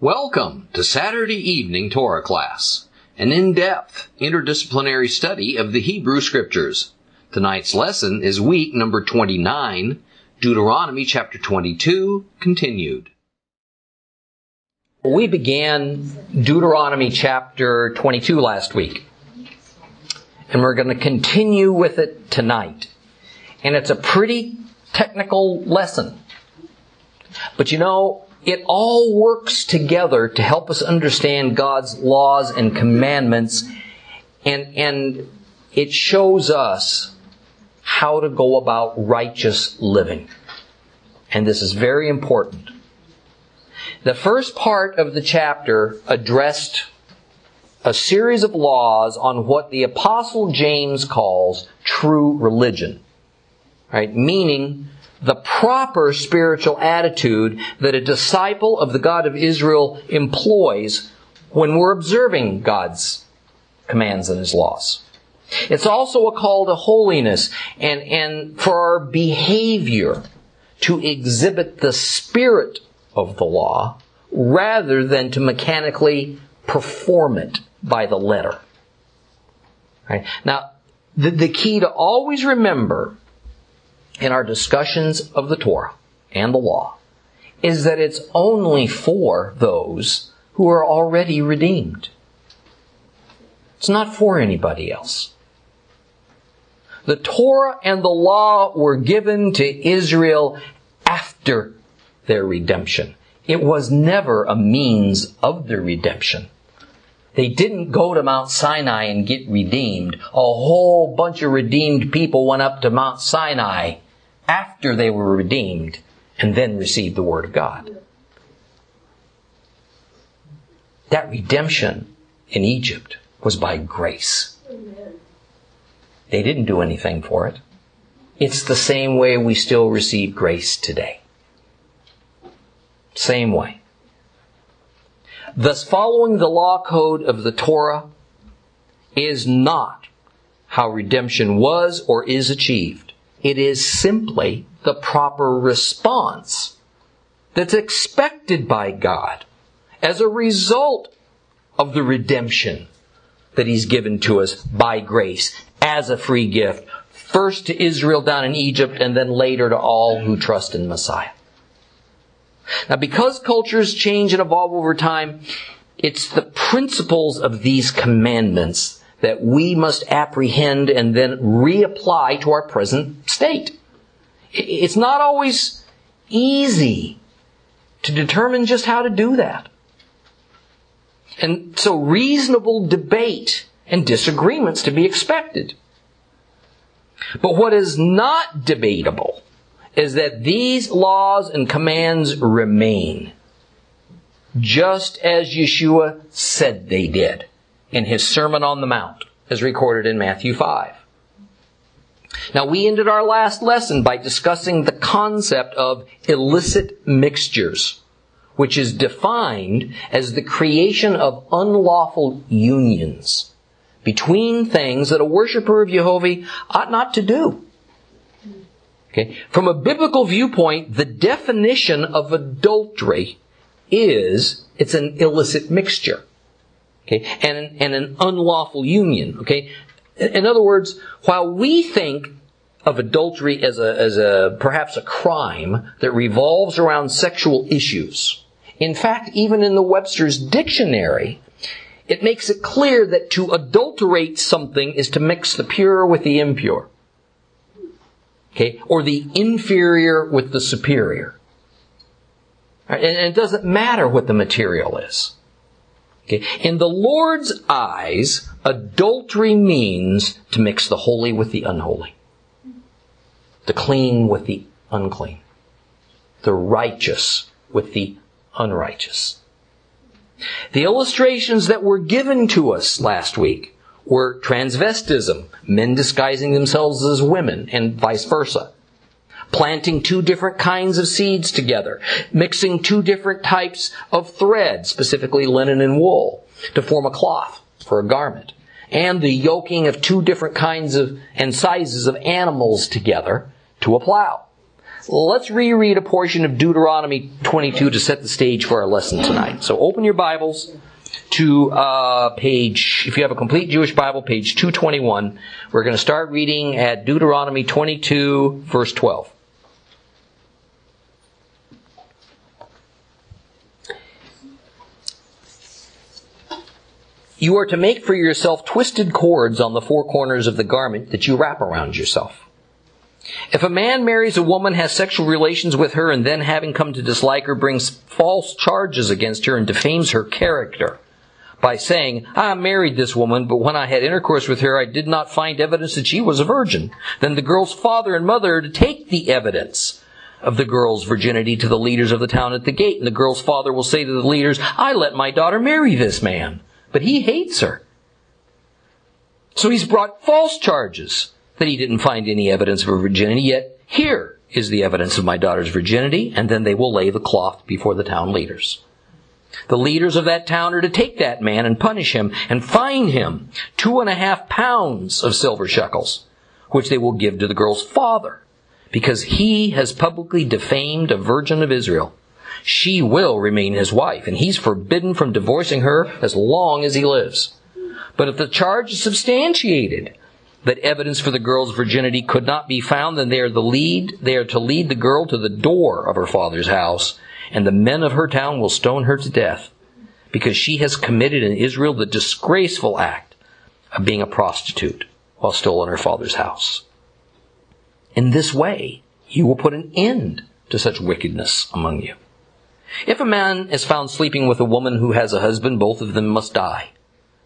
Welcome to Saturday Evening Torah Class, an in-depth interdisciplinary study of the Hebrew Scriptures. Tonight's lesson is week number 29, Deuteronomy chapter 22, continued. We began Deuteronomy chapter 22 last week, and we're going to continue with it tonight. And it's a pretty technical lesson. But you know, it all works together to help us understand God's laws and commandments, and, and it shows us how to go about righteous living. And this is very important. The first part of the chapter addressed a series of laws on what the apostle James calls true religion. Right? Meaning the proper spiritual attitude that a disciple of the God of Israel employs when we're observing God's commands and His laws. It's also a call to holiness and, and for our behavior to exhibit the spirit of the law rather than to mechanically perform it by the letter. Right? Now, the, the key to always remember in our discussions of the Torah and the law is that it's only for those who are already redeemed. It's not for anybody else. The Torah and the law were given to Israel after their redemption. It was never a means of their redemption. They didn't go to Mount Sinai and get redeemed. A whole bunch of redeemed people went up to Mount Sinai after they were redeemed and then received the Word of God. That redemption in Egypt was by grace. They didn't do anything for it. It's the same way we still receive grace today. Same way. Thus, following the law code of the Torah is not how redemption was or is achieved. It is simply the proper response that's expected by God as a result of the redemption that He's given to us by grace as a free gift, first to Israel down in Egypt and then later to all who trust in Messiah. Now, because cultures change and evolve over time, it's the principles of these commandments that we must apprehend and then reapply to our present state. It's not always easy to determine just how to do that. And so reasonable debate and disagreements to be expected. But what is not debatable is that these laws and commands remain just as Yeshua said they did in his Sermon on the Mount, as recorded in Matthew 5. Now, we ended our last lesson by discussing the concept of illicit mixtures, which is defined as the creation of unlawful unions between things that a worshiper of Jehovah ought not to do. Okay. From a biblical viewpoint, the definition of adultery is it's an illicit mixture okay, and, and an unlawful union, okay? In other words, while we think of adultery as a, as a, perhaps a crime that revolves around sexual issues, in fact, even in the Webster's dictionary, it makes it clear that to adulterate something is to mix the pure with the impure. Okay? Or the inferior with the superior. And it doesn't matter what the material is. Okay. In the Lord's eyes, adultery means to mix the holy with the unholy, the clean with the unclean, the righteous with the unrighteous. The illustrations that were given to us last week were transvestism, men disguising themselves as women, and vice versa planting two different kinds of seeds together, mixing two different types of thread, specifically linen and wool, to form a cloth for a garment, and the yoking of two different kinds of and sizes of animals together to a plow. let's reread a portion of Deuteronomy 22 to set the stage for our lesson tonight. So open your Bibles to uh, page, if you have a complete Jewish Bible, page 221. We're going to start reading at Deuteronomy 22, verse 12. You are to make for yourself twisted cords on the four corners of the garment that you wrap around yourself. If a man marries a woman, has sexual relations with her, and then having come to dislike her, brings false charges against her and defames her character by saying, I married this woman, but when I had intercourse with her, I did not find evidence that she was a virgin, then the girl's father and mother are to take the evidence of the girl's virginity to the leaders of the town at the gate, and the girl's father will say to the leaders, I let my daughter marry this man but he hates her. So he's brought false charges that he didn't find any evidence of her virginity, yet here is the evidence of my daughter's virginity, and then they will lay the cloth before the town leaders. The leaders of that town are to take that man and punish him and fine him two and a half pounds of silver shekels, which they will give to the girl's father, because he has publicly defamed a virgin of Israel she will remain his wife, and he's forbidden from divorcing her as long as he lives. But if the charge is substantiated, that evidence for the girl's virginity could not be found, then they are the lead, they are to lead the girl to the door of her father's house, and the men of her town will stone her to death, because she has committed in Israel the disgraceful act of being a prostitute while still in her father's house. In this way, you will put an end to such wickedness among you. If a man is found sleeping with a woman who has a husband, both of them must die.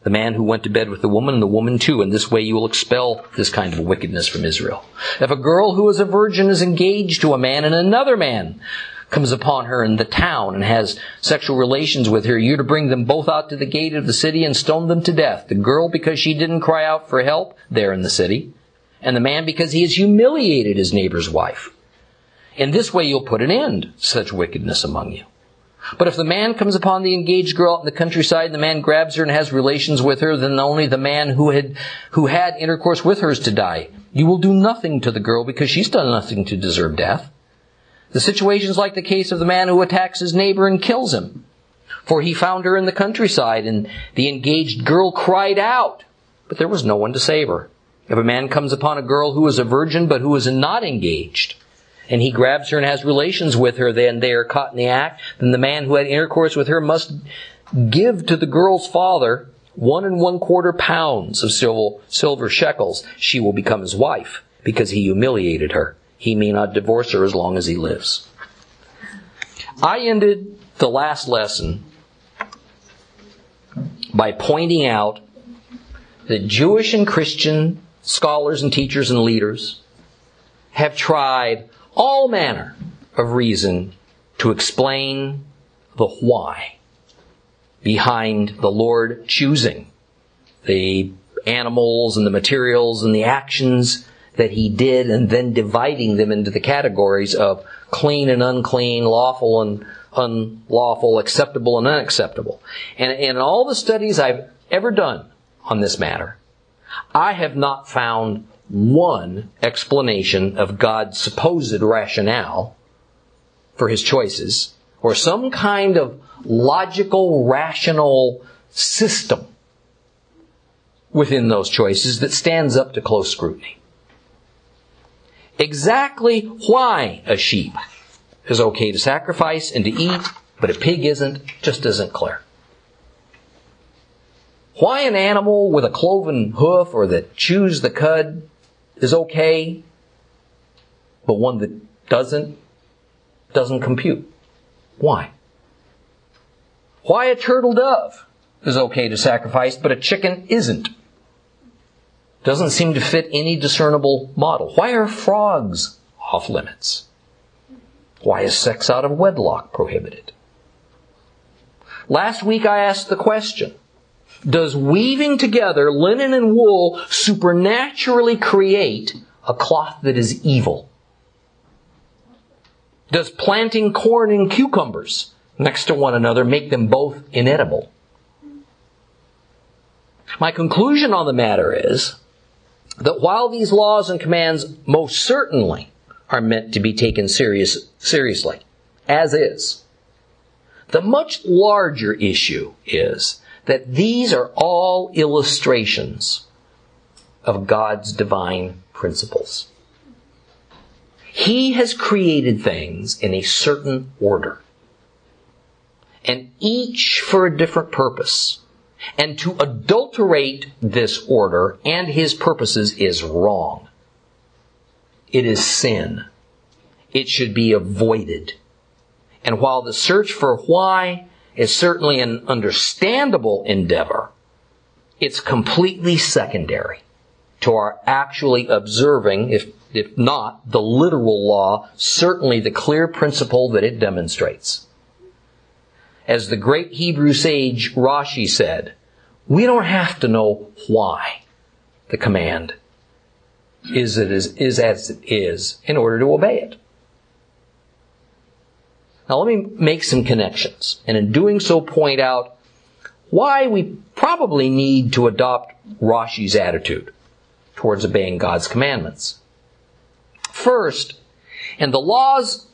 The man who went to bed with the woman and the woman too. In this way you will expel this kind of wickedness from Israel. If a girl who is a virgin is engaged to a man and another man comes upon her in the town and has sexual relations with her, you're to bring them both out to the gate of the city and stone them to death. The girl because she didn't cry out for help there in the city, and the man because he has humiliated his neighbor's wife. In this way you'll put an end to such wickedness among you. But if the man comes upon the engaged girl out in the countryside and the man grabs her and has relations with her, then only the man who had, who had intercourse with her is to die. You will do nothing to the girl because she's done nothing to deserve death. The situation is like the case of the man who attacks his neighbor and kills him. For he found her in the countryside and the engaged girl cried out, but there was no one to save her. If a man comes upon a girl who is a virgin but who is not engaged, and he grabs her and has relations with her, then they are caught in the act, then the man who had intercourse with her must give to the girl's father one and one quarter pounds of silver, silver shekels. She will become his wife because he humiliated her. He may not divorce her as long as he lives. I ended the last lesson by pointing out that Jewish and Christian scholars and teachers and leaders have tried all manner of reason to explain the why behind the Lord choosing the animals and the materials and the actions that he did and then dividing them into the categories of clean and unclean, lawful and unlawful, acceptable and unacceptable. And in all the studies I've ever done on this matter, I have not found one explanation of God's supposed rationale for his choices, or some kind of logical, rational system within those choices that stands up to close scrutiny. Exactly why a sheep is okay to sacrifice and to eat, but a pig isn't, just isn't clear. Why an animal with a cloven hoof or that chews the cud is okay, but one that doesn't, doesn't compute. Why? Why a turtle dove is okay to sacrifice, but a chicken isn't? Doesn't seem to fit any discernible model. Why are frogs off limits? Why is sex out of wedlock prohibited? Last week I asked the question, does weaving together linen and wool supernaturally create a cloth that is evil? Does planting corn and cucumbers next to one another make them both inedible? My conclusion on the matter is that while these laws and commands most certainly are meant to be taken serious, seriously, as is. The much larger issue is that these are all illustrations of God's divine principles. He has created things in a certain order, and each for a different purpose. And to adulterate this order and his purposes is wrong. It is sin. It should be avoided. And while the search for why is certainly an understandable endeavor, it's completely secondary to our actually observing, if, if not the literal law, certainly the clear principle that it demonstrates. As the great Hebrew sage Rashi said, we don't have to know why the command is, it is, is as it is in order to obey it. Now let me make some connections, and in doing so point out why we probably need to adopt Rashi's attitude towards obeying God's commandments. First, in the laws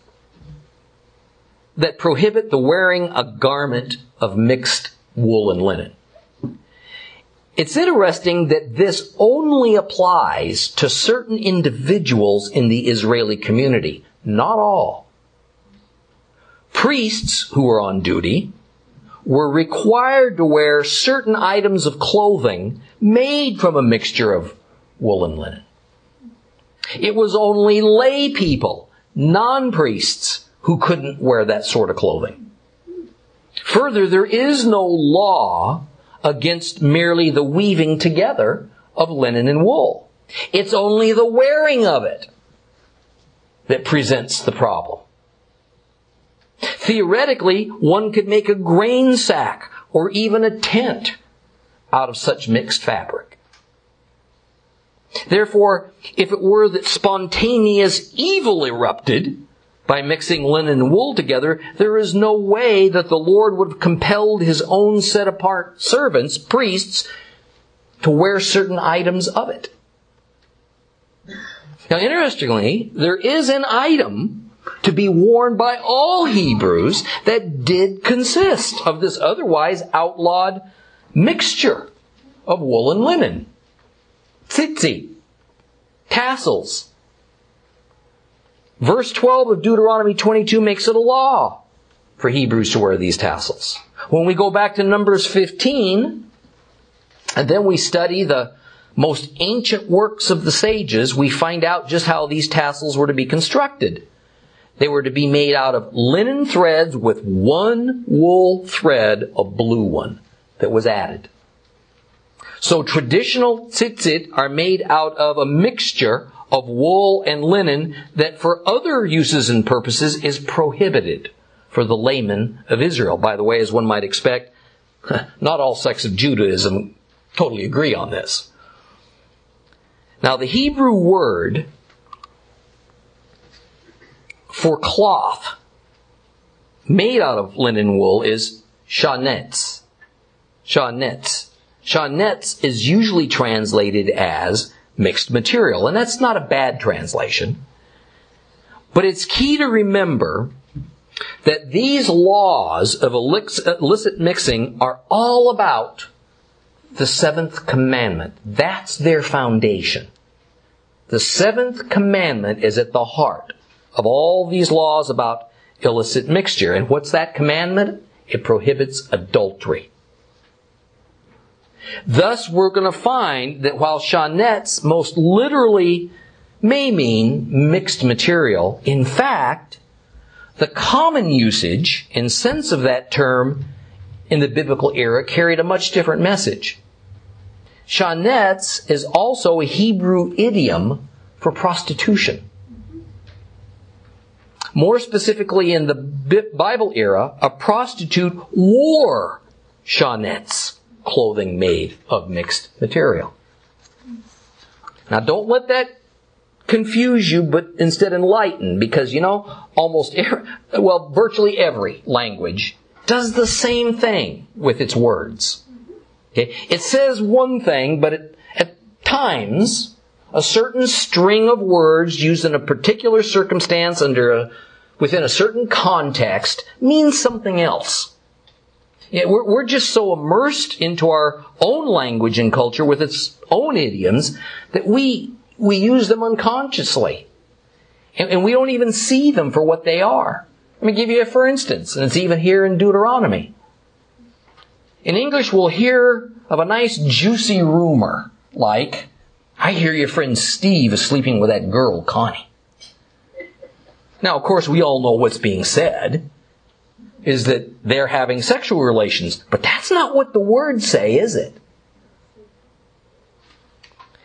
that prohibit the wearing a garment of mixed wool and linen. It's interesting that this only applies to certain individuals in the Israeli community, not all. Priests who were on duty were required to wear certain items of clothing made from a mixture of wool and linen. It was only lay people, non-priests, who couldn't wear that sort of clothing. Further, there is no law against merely the weaving together of linen and wool. It's only the wearing of it that presents the problem. Theoretically, one could make a grain sack or even a tent out of such mixed fabric. Therefore, if it were that spontaneous evil erupted by mixing linen and wool together, there is no way that the Lord would have compelled his own set apart servants, priests, to wear certain items of it. Now, interestingly, there is an item to be worn by all Hebrews that did consist of this otherwise outlawed mixture of wool and linen. Tzitzit, tassels. Verse 12 of Deuteronomy 22 makes it a law for Hebrews to wear these tassels. When we go back to Numbers 15, and then we study the most ancient works of the sages, we find out just how these tassels were to be constructed. They were to be made out of linen threads with one wool thread, a blue one, that was added. So traditional tzitzit are made out of a mixture of wool and linen that for other uses and purposes is prohibited for the laymen of Israel. By the way, as one might expect, not all sects of Judaism totally agree on this. Now the Hebrew word for cloth made out of linen wool is shanetz. Shanetz. Shanetz is usually translated as mixed material, and that's not a bad translation. But it's key to remember that these laws of illicit mixing are all about the seventh commandment. That's their foundation. The seventh commandment is at the heart of all these laws about illicit mixture. And what's that commandment? It prohibits adultery. Thus, we're going to find that while shanetz most literally may mean mixed material, in fact, the common usage and sense of that term in the biblical era carried a much different message. Shanetz is also a Hebrew idiom for prostitution. More specifically, in the Bible era, a prostitute wore shanetz, clothing made of mixed material. Now don't let that confuse you, but instead enlighten, because you know, almost every, well, virtually every language does the same thing with its words. Okay? It says one thing, but it, at times, a certain string of words used in a particular circumstance under a, within a certain context means something else. Yeah, we're, we're just so immersed into our own language and culture with its own idioms that we, we use them unconsciously. And, and we don't even see them for what they are. Let me give you a for instance, and it's even here in Deuteronomy. In English, we'll hear of a nice juicy rumor, like, I hear your friend Steve is sleeping with that girl, Connie. Now, of course, we all know what's being said is that they're having sexual relations, but that's not what the words say, is it?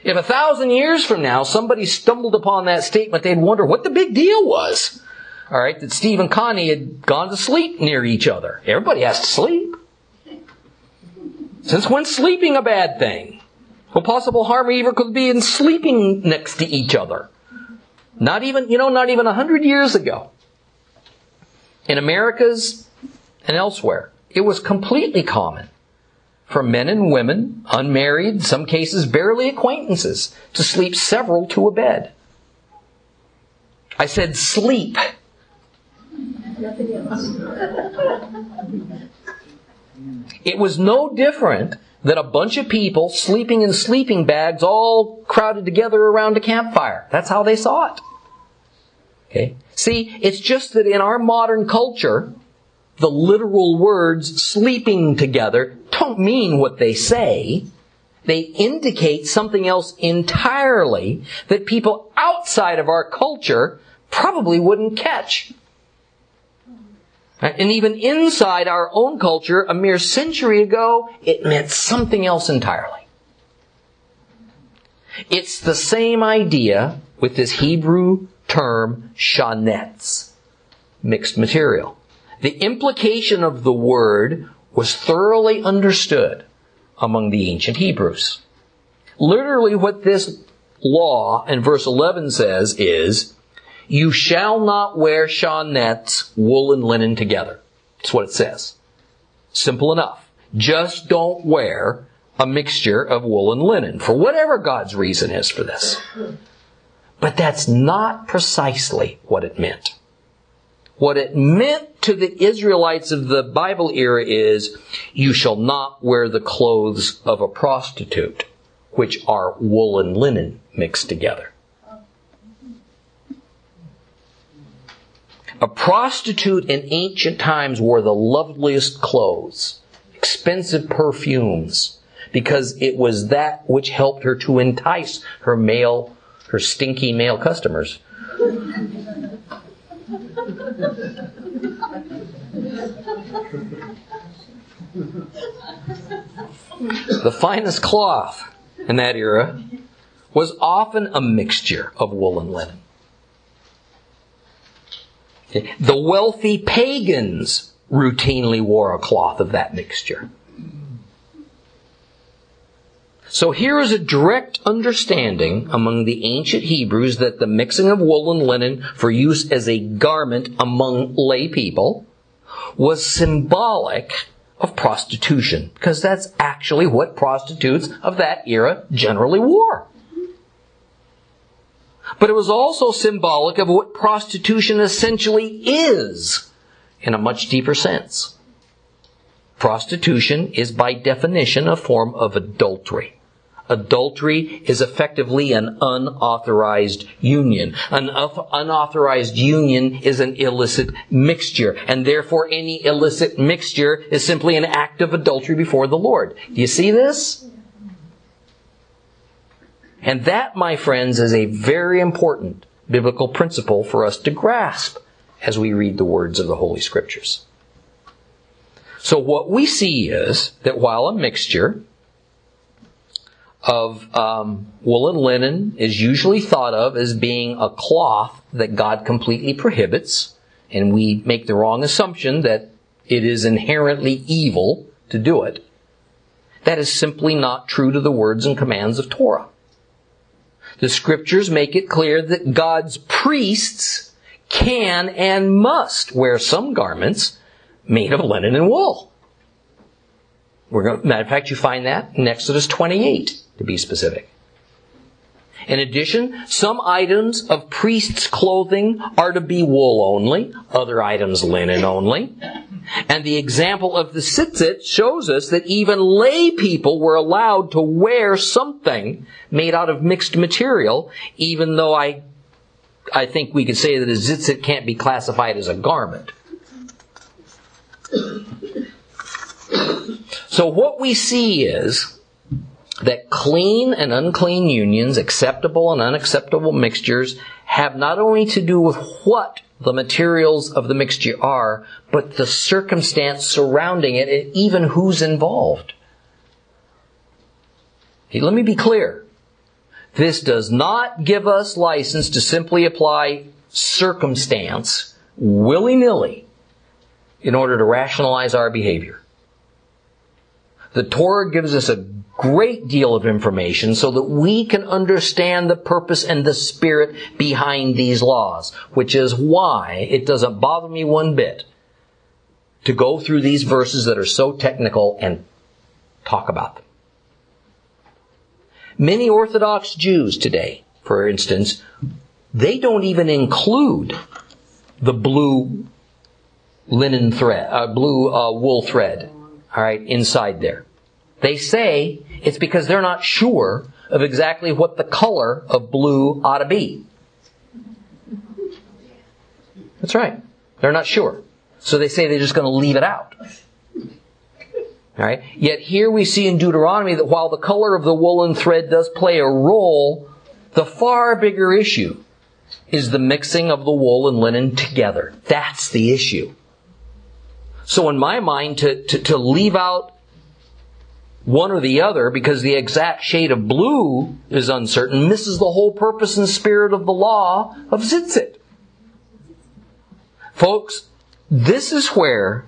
If a thousand years from now somebody stumbled upon that statement, they'd wonder what the big deal was. All right, that Steve and Connie had gone to sleep near each other. Everybody has to sleep. Since when's sleeping a bad thing? What possible harm even could be in sleeping next to each other? Not even, you know, not even a hundred years ago. In Americas and elsewhere, it was completely common for men and women, unmarried, some cases barely acquaintances, to sleep several to a bed. I said sleep. Nothing else. It was no different than a bunch of people sleeping in sleeping bags all crowded together around a campfire. That's how they saw it. Okay? See, it's just that in our modern culture, the literal words sleeping together don't mean what they say. They indicate something else entirely that people outside of our culture probably wouldn't catch. And even inside our own culture, a mere century ago, it meant something else entirely. It's the same idea with this Hebrew term shanetz, mixed material. The implication of the word was thoroughly understood among the ancient Hebrews. Literally what this law in verse 11 says is, you shall not wear shanetz, wool and linen together. That's what it says. Simple enough. Just don't wear a mixture of wool and linen for whatever God's reason is for this. But that's not precisely what it meant. What it meant to the Israelites of the Bible era is, you shall not wear the clothes of a prostitute, which are wool and linen mixed together. A prostitute in ancient times wore the loveliest clothes, expensive perfumes, because it was that which helped her to entice her male, her stinky male customers. the finest cloth in that era was often a mixture of wool and linen. The wealthy pagans routinely wore a cloth of that mixture. So here is a direct understanding among the ancient Hebrews that the mixing of wool and linen for use as a garment among lay people was symbolic of prostitution, because that's actually what prostitutes of that era generally wore. But it was also symbolic of what prostitution essentially is in a much deeper sense. Prostitution is by definition a form of adultery. Adultery is effectively an unauthorized union. An unauthorized union is an illicit mixture, and therefore any illicit mixture is simply an act of adultery before the Lord. Do you see this? And that, my friends, is a very important biblical principle for us to grasp as we read the words of the Holy Scriptures. So what we see is that while a mixture of um, wool and linen is usually thought of as being a cloth that God completely prohibits, and we make the wrong assumption that it is inherently evil to do it. That is simply not true to the words and commands of Torah. The scriptures make it clear that God's priests can and must wear some garments made of linen and wool. Going, matter of fact, you find that in Exodus 28, to be specific. In addition, some items of priests' clothing are to be wool only, other items linen only. And the example of the tzitzit shows us that even lay people were allowed to wear something made out of mixed material, even though I, I think we could say that a tzitzit can't be classified as a garment. So what we see is that clean and unclean unions, acceptable and unacceptable mixtures, have not only to do with what the materials of the mixture are, but the circumstance surrounding it and even who's involved. Let me be clear. This does not give us license to simply apply circumstance willy-nilly in order to rationalize our behavior. The Torah gives us a great deal of information so that we can understand the purpose and the spirit behind these laws, which is why it doesn't bother me one bit to go through these verses that are so technical and talk about them. Many Orthodox Jews today, for instance, they don't even include the blue linen thread, uh, blue uh, wool thread, all right, inside there. They say it's because they're not sure of exactly what the color of blue ought to be. That's right. They're not sure. So they say they're just going to leave it out. Alright? Yet here we see in Deuteronomy that while the color of the woolen thread does play a role, the far bigger issue is the mixing of the wool and linen together. That's the issue. So in my mind, to, to, to leave out one or the other because the exact shade of blue is uncertain misses the whole purpose and spirit of the law of tzitzit. Folks, this is where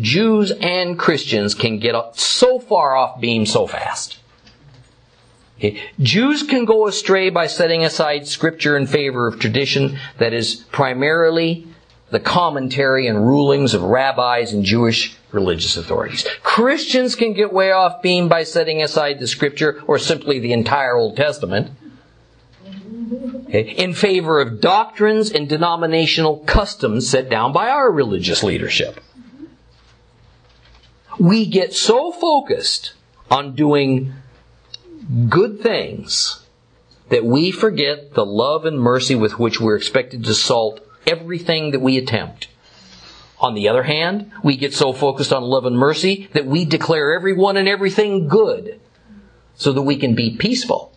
Jews and Christians can get so far off beam so fast. Okay. Jews can go astray by setting aside scripture in favor of tradition that is primarily the commentary and rulings of rabbis and Jewish religious authorities. Christians can get way off beam by setting aside the scripture or simply the entire Old Testament okay, in favor of doctrines and denominational customs set down by our religious leadership. We get so focused on doing good things that we forget the love and mercy with which we're expected to salt everything that we attempt. On the other hand, we get so focused on love and mercy that we declare everyone and everything good so that we can be peaceful.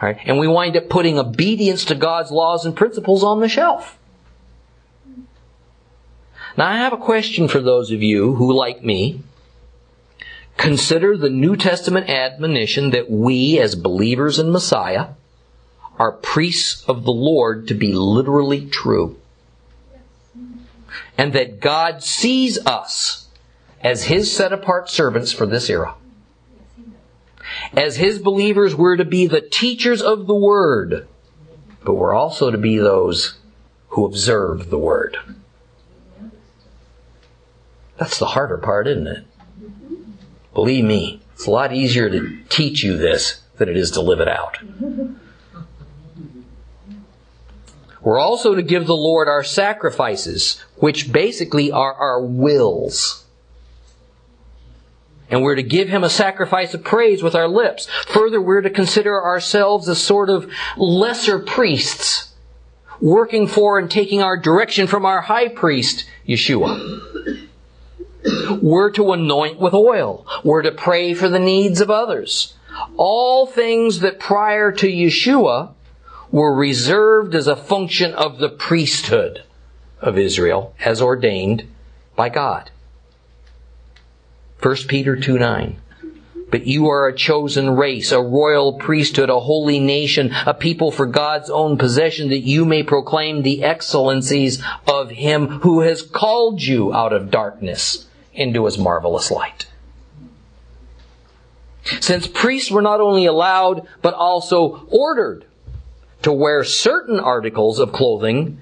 Right? And we wind up putting obedience to God's laws and principles on the shelf. Now I have a question for those of you who, like me, consider the New Testament admonition that we as believers in Messiah are priests of the Lord to be literally true. And that God sees us as His set apart servants for this era. As His believers, we're to be the teachers of the Word, but we're also to be those who observe the Word. That's the harder part, isn't it? Believe me, it's a lot easier to teach you this than it is to live it out. We're also to give the Lord our sacrifices, which basically are our wills. And we're to give Him a sacrifice of praise with our lips. Further, we're to consider ourselves as sort of lesser priests, working for and taking our direction from our high priest, Yeshua. We're to anoint with oil. We're to pray for the needs of others. All things that prior to Yeshua were reserved as a function of the priesthood of Israel as ordained by God. 1 Peter 2 9. But you are a chosen race, a royal priesthood, a holy nation, a people for God's own possession, that you may proclaim the excellencies of Him who has called you out of darkness into His marvelous light. Since priests were not only allowed, but also ordered to wear certain articles of clothing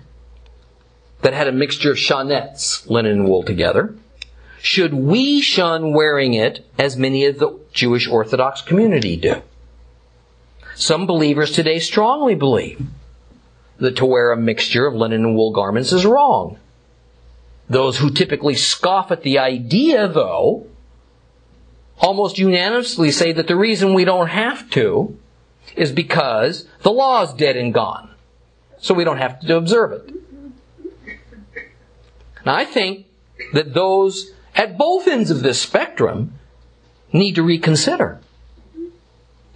that had a mixture of shanetz, linen and wool together, should we shun wearing it as many of the Jewish Orthodox community do? Some believers today strongly believe that to wear a mixture of linen and wool garments is wrong. Those who typically scoff at the idea, though, almost unanimously say that the reason we don't have to is because the law is dead and gone. So we don't have to observe it. Now I think that those at both ends of this spectrum need to reconsider.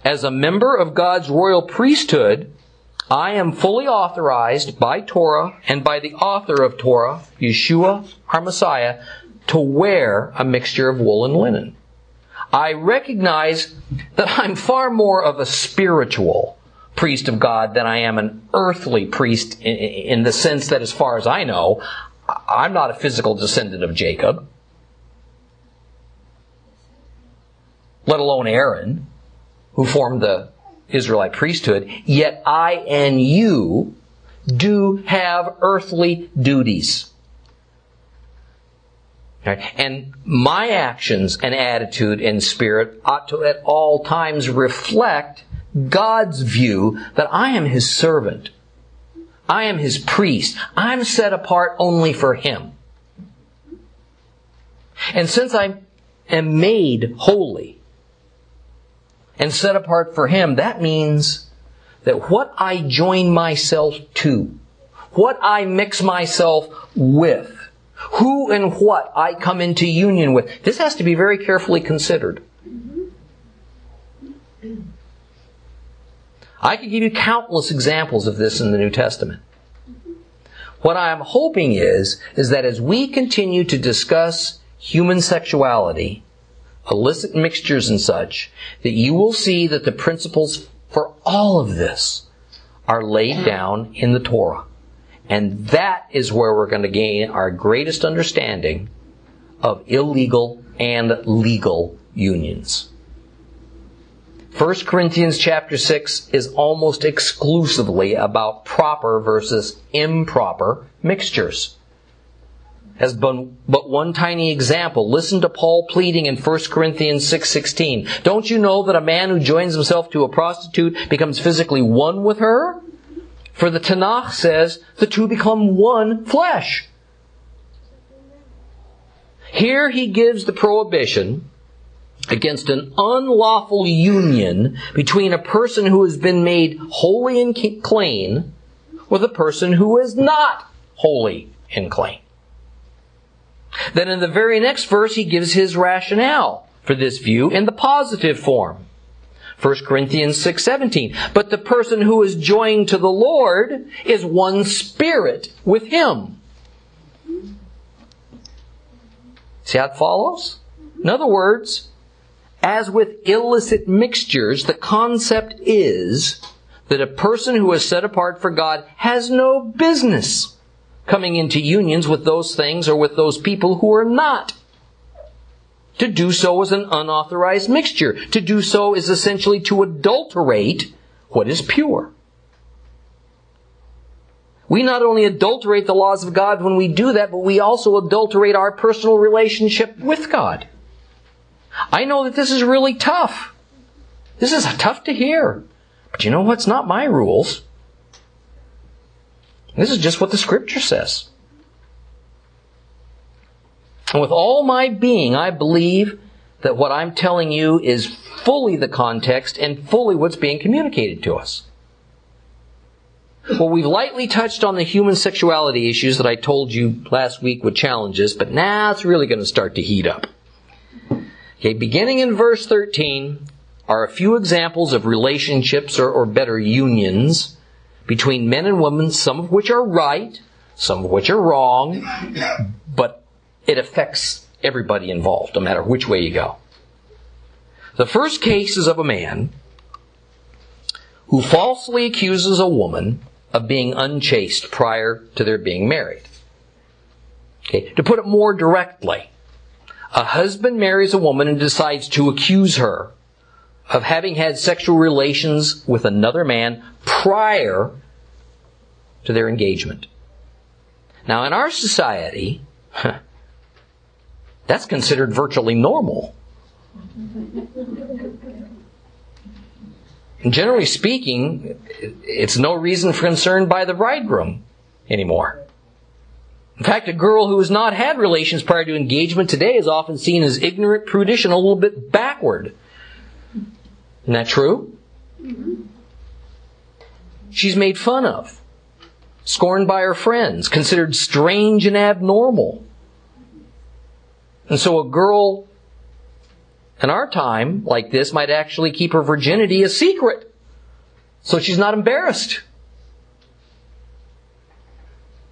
As a member of God's royal priesthood, I am fully authorized by Torah and by the author of Torah, Yeshua, our Messiah, to wear a mixture of wool and linen. I recognize that I'm far more of a spiritual priest of God than I am an earthly priest in, the sense that, as far as I know, I'm not a physical descendant of Jacob, let alone Aaron, who formed the Israelite priesthood, yet I and you do have earthly duties. And my actions and attitude and spirit ought to at all times reflect God's view that I am His servant. I am His priest. I'm set apart only for Him. And since I am made holy and set apart for Him, that means that what I join myself to, what I mix myself with, who and what I come into union with, this has to be very carefully considered. I could give you countless examples of this in the New Testament. What I'm hoping is, is that as we continue to discuss human sexuality, illicit mixtures and such, that you will see that the principles for all of this are laid down in the Torah. And that is where we're going to gain our greatest understanding of illegal and legal unions. 1 Corinthians chapter 6 is almost exclusively about proper versus improper mixtures. As but one tiny example, listen to Paul pleading in 1 Corinthians 6:16. Don't you know that a man who joins himself to a prostitute becomes physically one with her? For the Tanakh says the two become one flesh. Here he gives the prohibition against an unlawful union between a person who has been made holy and clean with a person who is not holy and clean. Then in the very next verse, he gives his rationale for this view in the positive form. 1 Corinthians 6:17. But the person who is joined to the Lord is one spirit with him. See how it follows? In other words, as with illicit mixtures, the concept is that a person who is set apart for God has no business coming into unions with those things or with those people who are not. To do so is an unauthorized mixture. To do so is essentially to adulterate what is pure. We not only adulterate the laws of God when we do that, but we also adulterate our personal relationship with God. I know that this is really tough. This is tough to hear. But you know what's not my rules. This is just what the scripture says. And with all my being, I believe that what I'm telling you is fully the context and fully what's being communicated to us. Well, we've lightly touched on the human sexuality issues that I told you last week with challenges, but now it's really going to start to heat up. Okay, beginning in verse 13 are a few examples of relationships or, or better unions between men and women, some of which are right, some of which are wrong, it affects everybody involved, no matter which way you go. The first case is of a man who falsely accuses a woman of being unchaste prior to their being married. Okay, to put it more directly, a husband marries a woman and decides to accuse her of having had sexual relations with another man prior to their engagement. Now, in our society, that's considered virtually normal. generally speaking, it's no reason for concern by the bridegroom anymore. In fact, a girl who has not had relations prior to engagement today is often seen as ignorant, prudish, and a little bit backward. Isn't that true? She's made fun of, scorned by her friends, considered strange and abnormal. And so a girl in our time like this might actually keep her virginity a secret. So she's not embarrassed.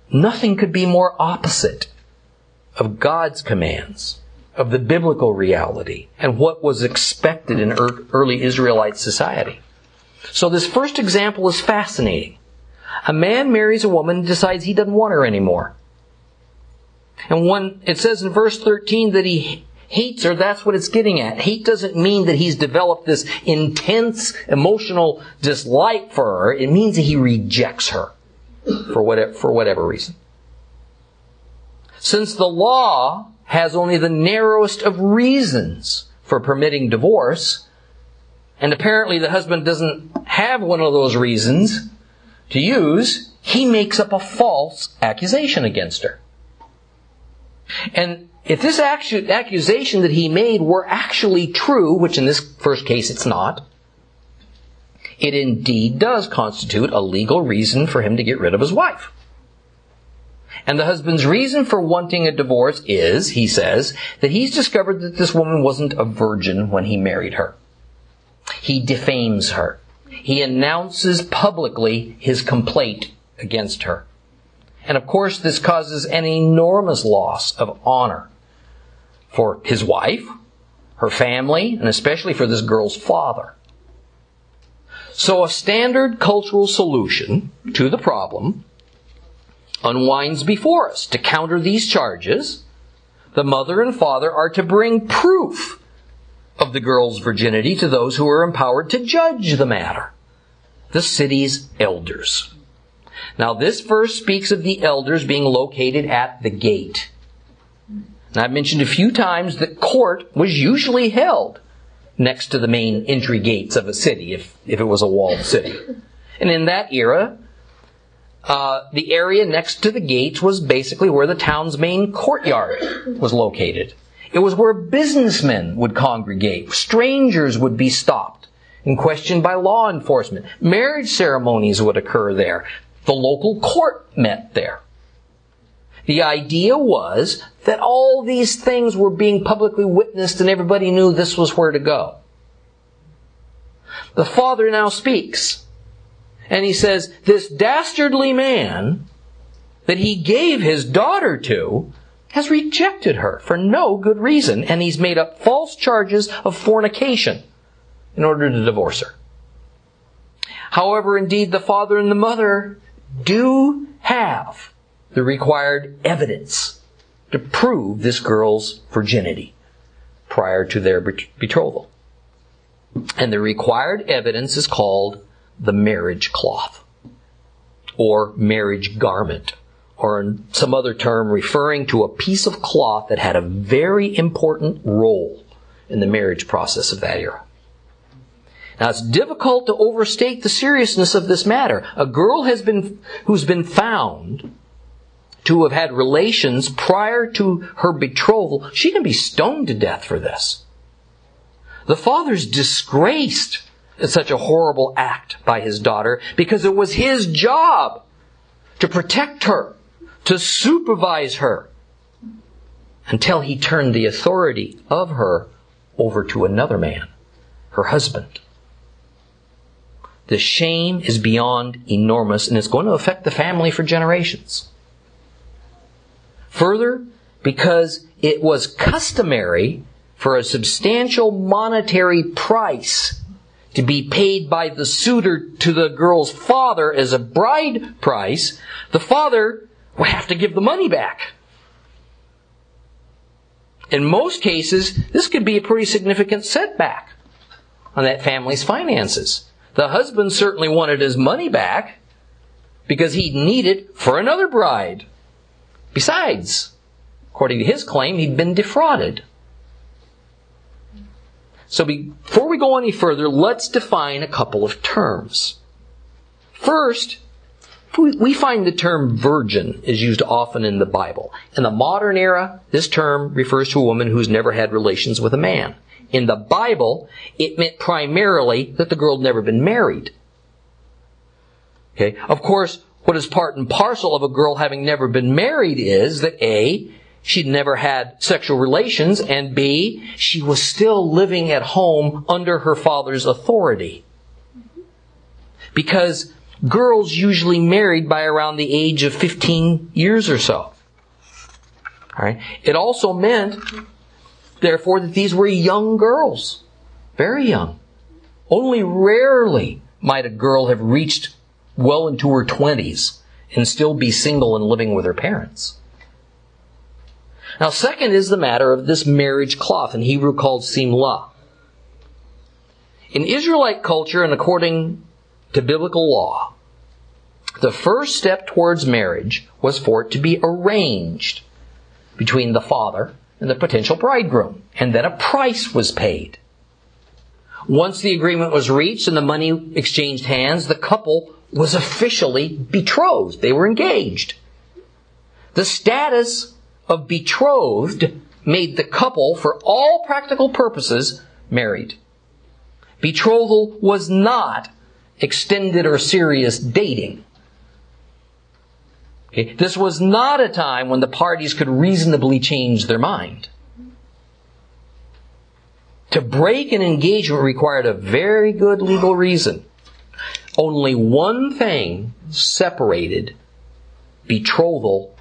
Nothing could be more opposite of God's commands, of the biblical reality, and what was expected in er, early Israelite society. So this first example is fascinating. A man marries a woman and decides he doesn't want her anymore. And when it says in verse 13 that he hates her, that's what it's getting at. Hate doesn't mean that he's developed this intense emotional dislike for her. It means that he rejects her for whatever, for whatever reason. Since the law has only the narrowest of reasons for permitting divorce, and apparently the husband doesn't have one of those reasons to use, he makes up a false accusation against her. And if this accusation that he made were actually true, which in this first case it's not, it indeed does constitute a legal reason for him to get rid of his wife. And the husband's reason for wanting a divorce is, he says, that he's discovered that this woman wasn't a virgin when he married her. He defames her. He announces publicly his complaint against her. And of course, this causes an enormous loss of honor for his wife, her family, and especially for this girl's father. So a standard cultural solution to the problem unwinds before us. To counter these charges, the mother and father are to bring proof of the girl's virginity to those who are empowered to judge the matter. The city's elders. Now this verse speaks of the elders being located at the gate. Now I've mentioned a few times that court was usually held next to the main entry gates of a city if, if it was a walled city. And in that era, uh, the area next to the gates was basically where the town's main courtyard was located. It was where businessmen would congregate. Strangers would be stopped and questioned by law enforcement. Marriage ceremonies would occur there. The local court met there. The idea was that all these things were being publicly witnessed and everybody knew this was where to go. The father now speaks. And he says, this dastardly man that he gave his daughter to has rejected her for no good reason, and he's made up false charges of fornication in order to divorce her. However, indeed, the father and the mother do have the required evidence to prove this girl's virginity prior to their betrothal. And the required evidence is called the marriage cloth or marriage garment or some other term referring to a piece of cloth that had a very important role in the marriage process of that era. Now it's difficult to overstate the seriousness of this matter. A girl has been, who's been found to have had relations prior to her betrothal, she can be stoned to death for this. The father's disgraced at such a horrible act by his daughter because it was his job to protect her, to supervise her, until he turned the authority of her over to another man, her husband. The shame is beyond enormous and it's going to affect the family for generations. Further, because it was customary for a substantial monetary price to be paid by the suitor to the girl's father as a bride price, the father would have to give the money back. In most cases, this could be a pretty significant setback on that family's finances. The husband certainly wanted his money back because he'd need it for another bride. Besides, according to his claim, he'd been defrauded. So before we go any further, let's define a couple of terms. First, we find the term virgin is used often in the Bible. In the modern era, this term refers to a woman who's never had relations with a man. In the Bible, it meant primarily that the girl had never been married. Okay. Of course, what is part and parcel of a girl having never been married is that A, she'd never had sexual relations, and B, she was still living at home under her father's authority. Because girls usually married by around the age of 15 years or so. Alright? It also meant, therefore, that these were young girls. Very young. Only rarely might a girl have reached well into her 20s and still be single and living with her parents. Now, second is the matter of this marriage cloth, in Hebrew called simlah. In Israelite culture and according to biblical law, the first step towards marriage was for it to be arranged between the father and the potential bridegroom, and then a price was paid. Once the agreement was reached and the money exchanged hands, the couple was officially betrothed. They were engaged. The status of betrothed made the couple, for all practical purposes, married. Betrothal was not extended or serious dating. Okay? This was not a time when the parties could reasonably change their mind. To break an engagement required a very good legal reason. Only one thing separated betrothal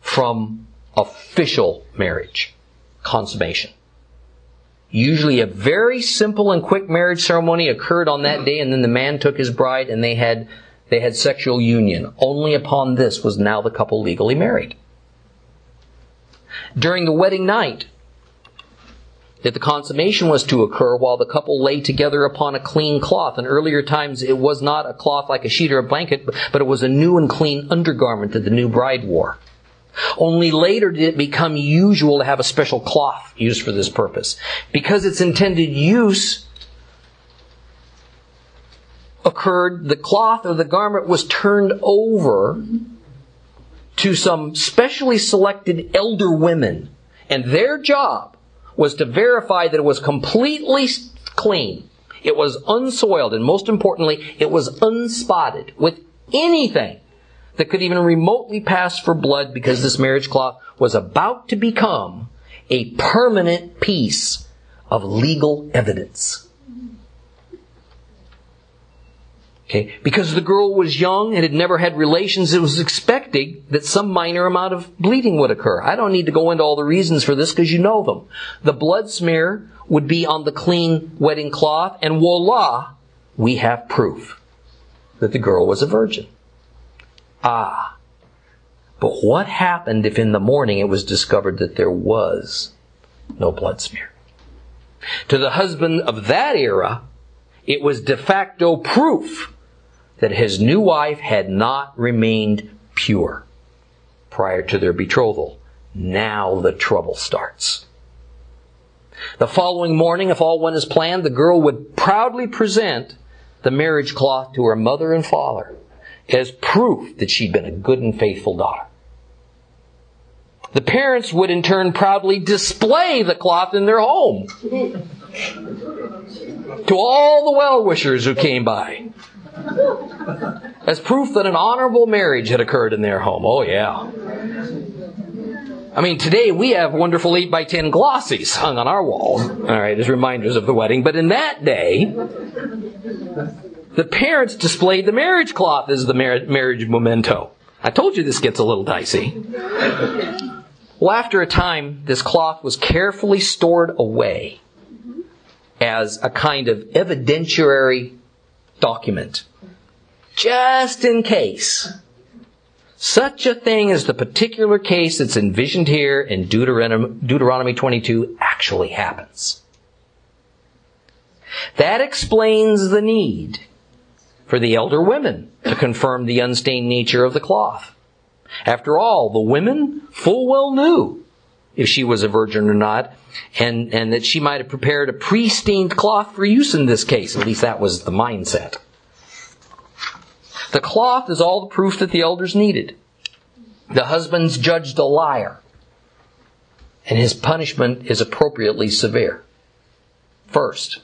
from official marriage. Consummation. Usually a very simple and quick marriage ceremony occurred on that day and then the man took his bride and they had, they had sexual union. Only upon this was now the couple legally married. During the wedding night, that the consummation was to occur while the couple lay together upon a clean cloth. In earlier times, it was not a cloth like a sheet or a blanket, but it was a new and clean undergarment that the new bride wore. Only later did it become usual to have a special cloth used for this purpose. Because its intended use occurred, the cloth or the garment was turned over to some specially selected elder women. And their job was to verify that it was completely clean. It was unsoiled, and most importantly, it was unspotted with anything that could even remotely pass for blood because this marriage cloth was about to become a permanent piece of legal evidence. Okay, because the girl was young and had never had relations, it was expected that some minor amount of bleeding would occur. I don't need to go into all the reasons for this because you know them. The blood smear would be on the clean wedding cloth, and voila, we have proof that the girl was a virgin. Ah. But what happened if in the morning it was discovered that there was no blood smear? To the husband of that era, it was de facto proof that his new wife had not remained pure prior to their betrothal. Now the trouble starts. The following morning, if all went as planned, the girl would proudly present the marriage cloth to her mother and father as proof that she'd been a good and faithful daughter. The parents would in turn proudly display the cloth in their home to all the well-wishers who came by as proof that an honorable marriage had occurred in their home. Oh yeah. I mean, today we have wonderful 8 by 10 glossies hung on our walls, all right, as reminders of the wedding. But in that day, the parents displayed the marriage cloth as the mar- marriage memento. I told you this gets a little dicey. Well, after a time, this cloth was carefully stored away as a kind of evidentiary document. Just in case. Such a thing as the particular case that's envisioned here in Deuteronomy 22 actually happens. That explains the need for the elder women to confirm the unstained nature of the cloth. After all, the women full well knew if she was a virgin or not, and, and that she might have prepared a pre-stained cloth for use in this case. At least that was the mindset. The cloth is all the proof that the elders needed. The husband's judged a liar, and his punishment is appropriately severe. First,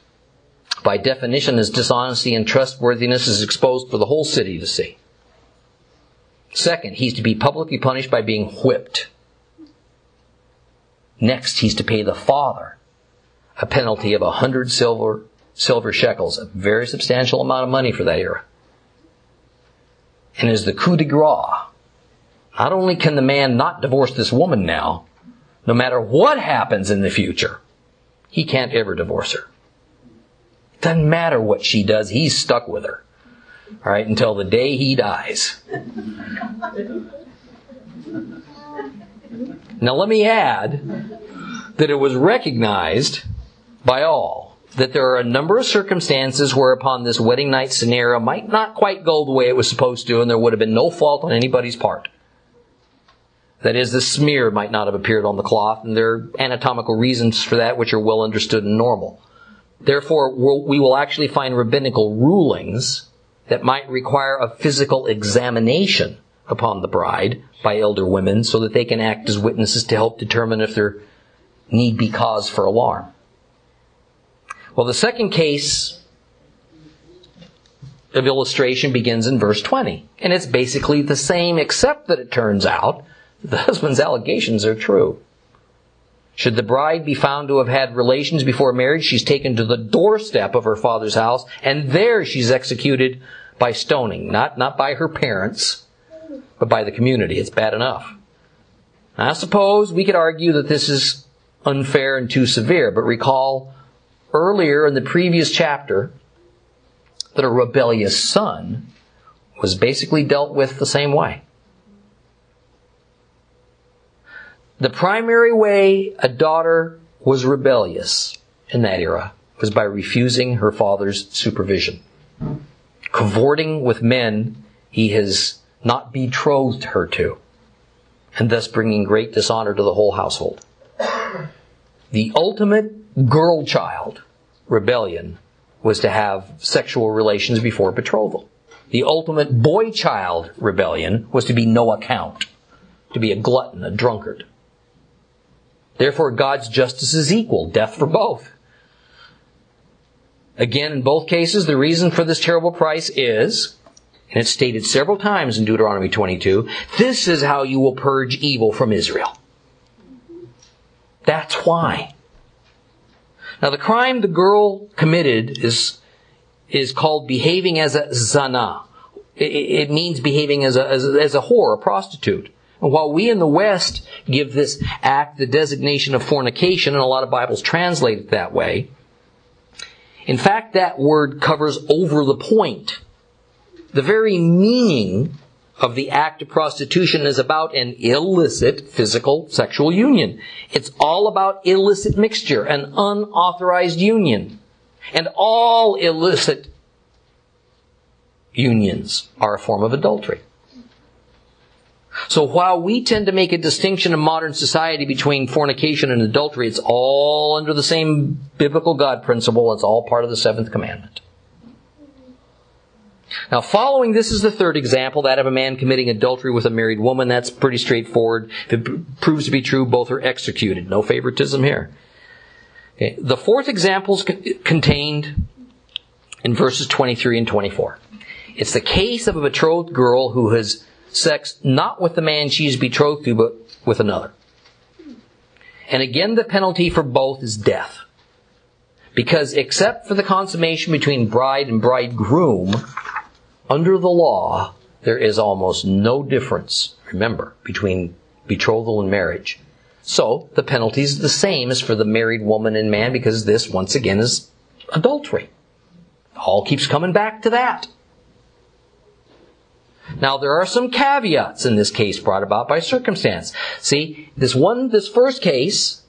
by definition, his dishonesty and trustworthiness is exposed for the whole city to see. Second, he's to be publicly punished by being whipped. Next, he's to pay the father a penalty of a hundred silver silver shekels, a very substantial amount of money for that era. And as the coup de grace, not only can the man not divorce this woman now, no matter what happens in the future, he can't ever divorce her. It doesn't matter what she does, he's stuck with her. All right, until the day he dies. Now let me add that it was recognized by all that there are a number of circumstances whereupon this wedding night scenario might not quite go the way it was supposed to and there would have been no fault on anybody's part. That is, the smear might not have appeared on the cloth, and there are anatomical reasons for that which are well understood and normal. Therefore, we will actually find rabbinical rulings that might require a physical examination upon the bride by elder women so that they can act as witnesses to help determine if there need be cause for alarm. Well, the second case of illustration begins in verse 20. And it's basically the same, except that it turns out the husband's allegations are true. Should the bride be found to have had relations before marriage, she's taken to the doorstep of her father's house, and there she's executed by stoning. Not, not by her parents, but by the community. It's bad enough. I suppose we could argue that this is unfair and too severe, but recall earlier in the previous chapter that a rebellious son was basically dealt with the same way. The primary way a daughter was rebellious in that era was by refusing her father's supervision. Cavorting with men he has not betrothed her to, and thus bringing great dishonor to the whole household. The ultimate girl child rebellion was to have sexual relations before betrothal. The ultimate boy child rebellion was to be no account, to be a glutton, a drunkard. Therefore, God's justice is equal, death for both. Again, in both cases, the reason for this terrible price is, and it's stated several times in Deuteronomy 22, this is how you will purge evil from Israel. That's why. Now, the crime the girl committed is, is called behaving as a zana. It, it means behaving as a, as a, as a whore, a prostitute. And while we in the West give this act the designation of fornication, and a lot of Bibles translate it that way, in fact, that word covers over the point. The very meaning of the act of prostitution is about an illicit physical sexual union. It's all about illicit mixture, an unauthorized union. And all illicit unions are a form of adultery. So while we tend to make a distinction in modern society between fornication and adultery, it's all under the same biblical God principle. It's all part of the seventh commandment. Now, following this is the third example, that of a man committing adultery with a married woman. That's pretty straightforward. If it proves to be true, both are executed. No favoritism here. Okay. The fourth example is contained in verses 23 and 24. It's the case of a betrothed girl who has sex not with the man she is betrothed to, but with another. And again, the penalty for both is death. Because except for the consummation between bride and bridegroom, under the law, there is almost no difference, remember, between betrothal and marriage. So, the penalty is the same as for the married woman and man because this, once again, is adultery. All keeps coming back to that. Now there are some caveats in this case brought about by circumstance. See, this one, this first case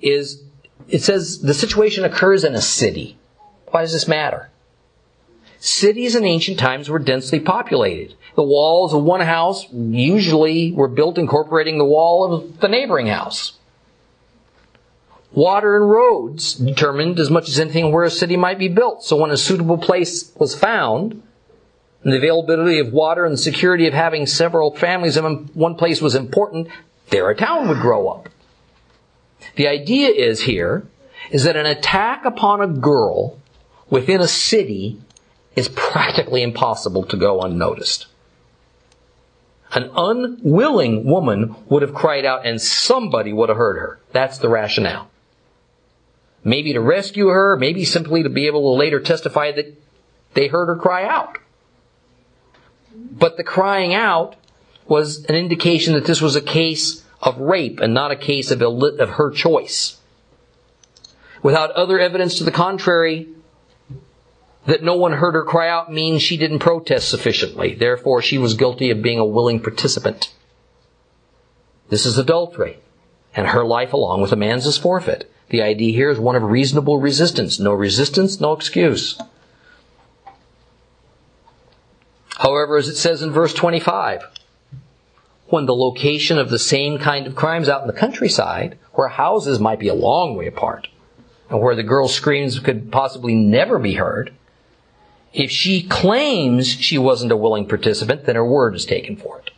is, it says the situation occurs in a city. Why does this matter? Cities in ancient times were densely populated. The walls of one house usually were built incorporating the wall of the neighboring house. water and roads determined as much as anything where a city might be built. So when a suitable place was found, and the availability of water and the security of having several families in one place was important, there a town would grow up. The idea is here is that an attack upon a girl within a city is practically impossible to go unnoticed. An unwilling woman would have cried out and somebody would have heard her. That's the rationale. Maybe to rescue her, maybe simply to be able to later testify that they heard her cry out. But the crying out was an indication that this was a case of rape and not a case of, of her choice. Without other evidence to the contrary, that no one heard her cry out means she didn't protest sufficiently. Therefore, she was guilty of being a willing participant. This is adultery, and her life along with a man's is forfeit. The idea here is one of reasonable resistance. No resistance, no excuse. However, as it says in verse 25, when the location of the same kind of crimes out in the countryside, where houses might be a long way apart, and where the girl's screams could possibly never be heard, if she claims she wasn't a willing participant, then her word is taken for it.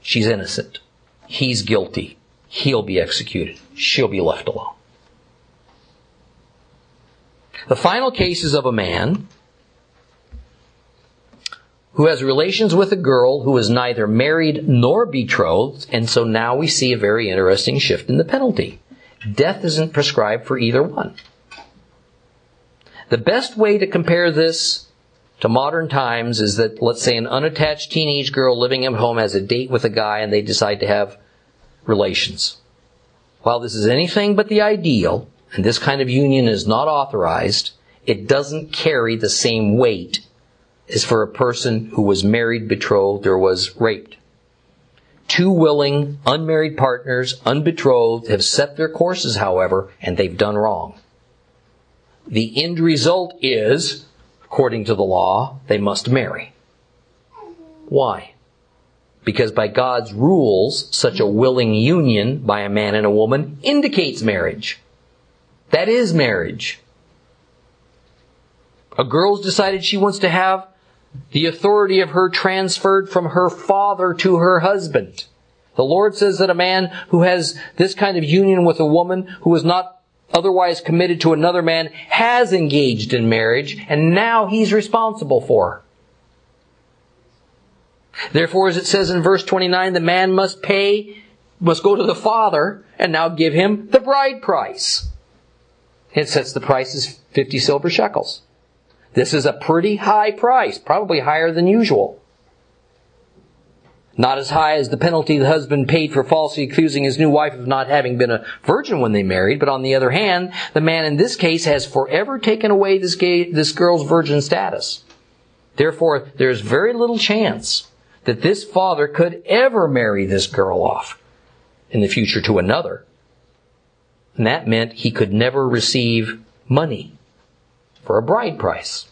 She's innocent. He's guilty. He'll be executed. She'll be left alone. The final case is of a man who has relations with a girl who is neither married nor betrothed, and so now we see a very interesting shift in the penalty. Death isn't prescribed for either one. The best way to compare this to modern times is that, let's say, an unattached teenage girl living at home has a date with a guy and they decide to have relations. While this is anything but the ideal, and this kind of union is not authorized, it doesn't carry the same weight as for a person who was married, betrothed, or was raped. Two willing, unmarried partners, unbetrothed, have set their courses, however, and they've done wrong. The end result is, according to the law, they must marry. Why? Because by God's rules, such a willing union by a man and a woman indicates marriage. That is marriage. A girl's decided she wants to have the authority of her transferred from her father to her husband. The Lord says that a man who has this kind of union with a woman who is not otherwise committed to another man, has engaged in marriage, and now he's responsible for her. Therefore, as it says in verse 29, the man must pay, must go to the father, and now give him the bride price. It sets the price as 50 silver shekels. This is a pretty high price, probably higher than usual. Not as high as the penalty the husband paid for falsely accusing his new wife of not having been a virgin when they married, but on the other hand, the man in this case has forever taken away this, gay, this girl's virgin status. Therefore, there's very little chance that this father could ever marry this girl off in the future to another. And that meant he could never receive money for a bride price.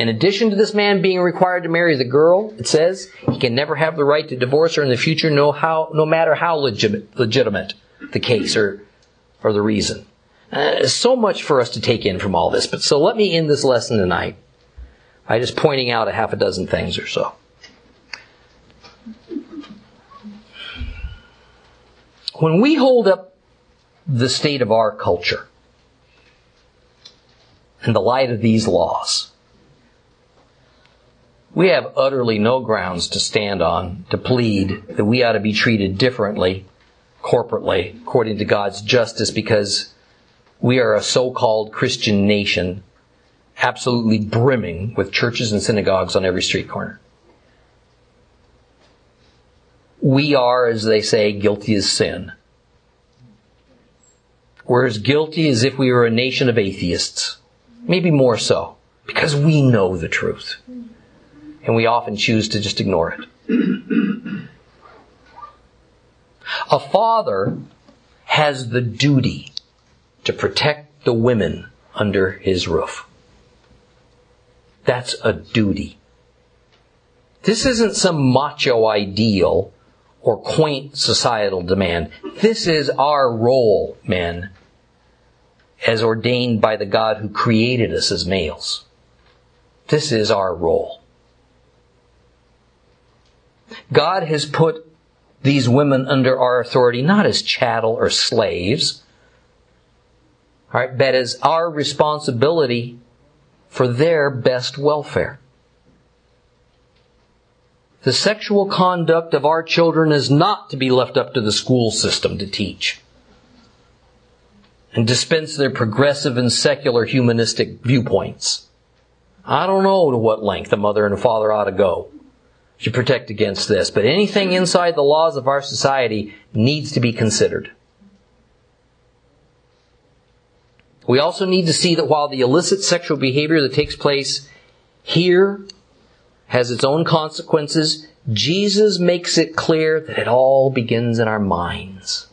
In addition to this man being required to marry the girl, it says he can never have the right to divorce her in the future, no, how, no matter how legitimate, legitimate the case or, or the reason. Uh, so much for us to take in from all this, but so let me end this lesson tonight by just pointing out a half a dozen things or so. When we hold up the state of our culture in the light of these laws, we have utterly no grounds to stand on to plead that we ought to be treated differently corporately according to God's justice because we are a so-called Christian nation absolutely brimming with churches and synagogues on every street corner. We are, as they say, guilty as sin. We're as guilty as if we were a nation of atheists. Maybe more so, because we know the truth and we often choose to just ignore it. A father has the duty to protect the women under his roof. That's a duty. This isn't some macho ideal or quaint societal demand. This is our role, men, as ordained by the God who created us as males. This is our role. God has put these women under our authority not as chattel or slaves, right, but as our responsibility for their best welfare. The sexual conduct of our children is not to be left up to the school system to teach and dispense their progressive and secular humanistic viewpoints. I don't know to what length a mother and a father ought to go to protect against this, but anything inside the laws of our society needs to be considered. We also need to see that while the illicit sexual behavior that takes place here has its own consequences, Jesus makes it clear that it all begins in our minds.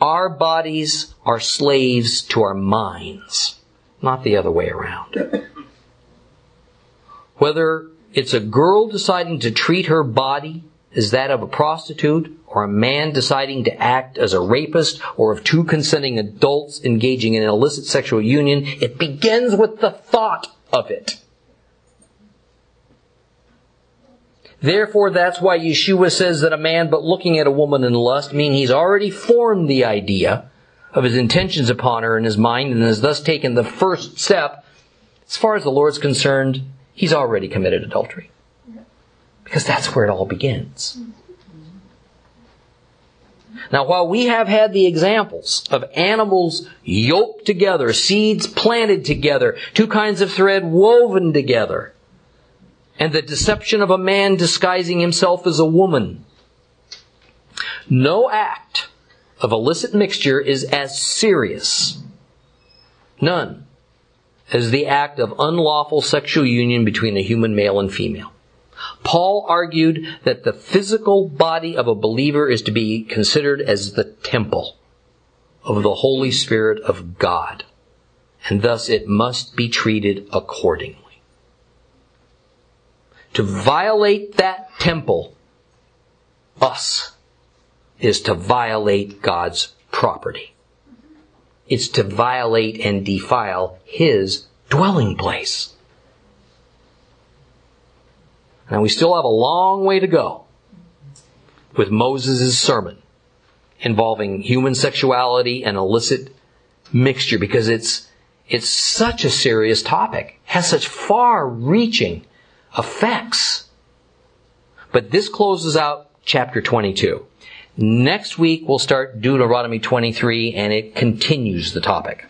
Our bodies are slaves to our minds, not the other way around. Whether it's a girl deciding to treat her body as that of a prostitute, or a man deciding to act as a rapist, or of two consenting adults engaging in an illicit sexual union, it begins with the thought of it. Therefore, that's why Yeshua says that a man but looking at a woman in lust mean he's already formed the idea of his intentions upon her in his mind and has thus taken the first step. As far as the Lord's concerned, he's already committed adultery. Because that's where it all begins. Now, while we have had the examples of animals yoked together, seeds planted together, two kinds of thread woven together, and the deception of a man disguising himself as a woman, no act of illicit mixture is as serious, none, as the act of unlawful sexual union between a human male and female. Paul argued that the physical body of a believer is to be considered as the temple of the Holy Spirit of God, and thus it must be treated accordingly. To violate that temple, us, is to violate God's property. It's to violate and defile His dwelling place. Now we still have a long way to go with Moses' sermon involving human sexuality and illicit mixture because it's, it's such a serious topic, has such far reaching effects. But this closes out chapter 22. Next week we'll start Deuteronomy 23 and it continues the topic.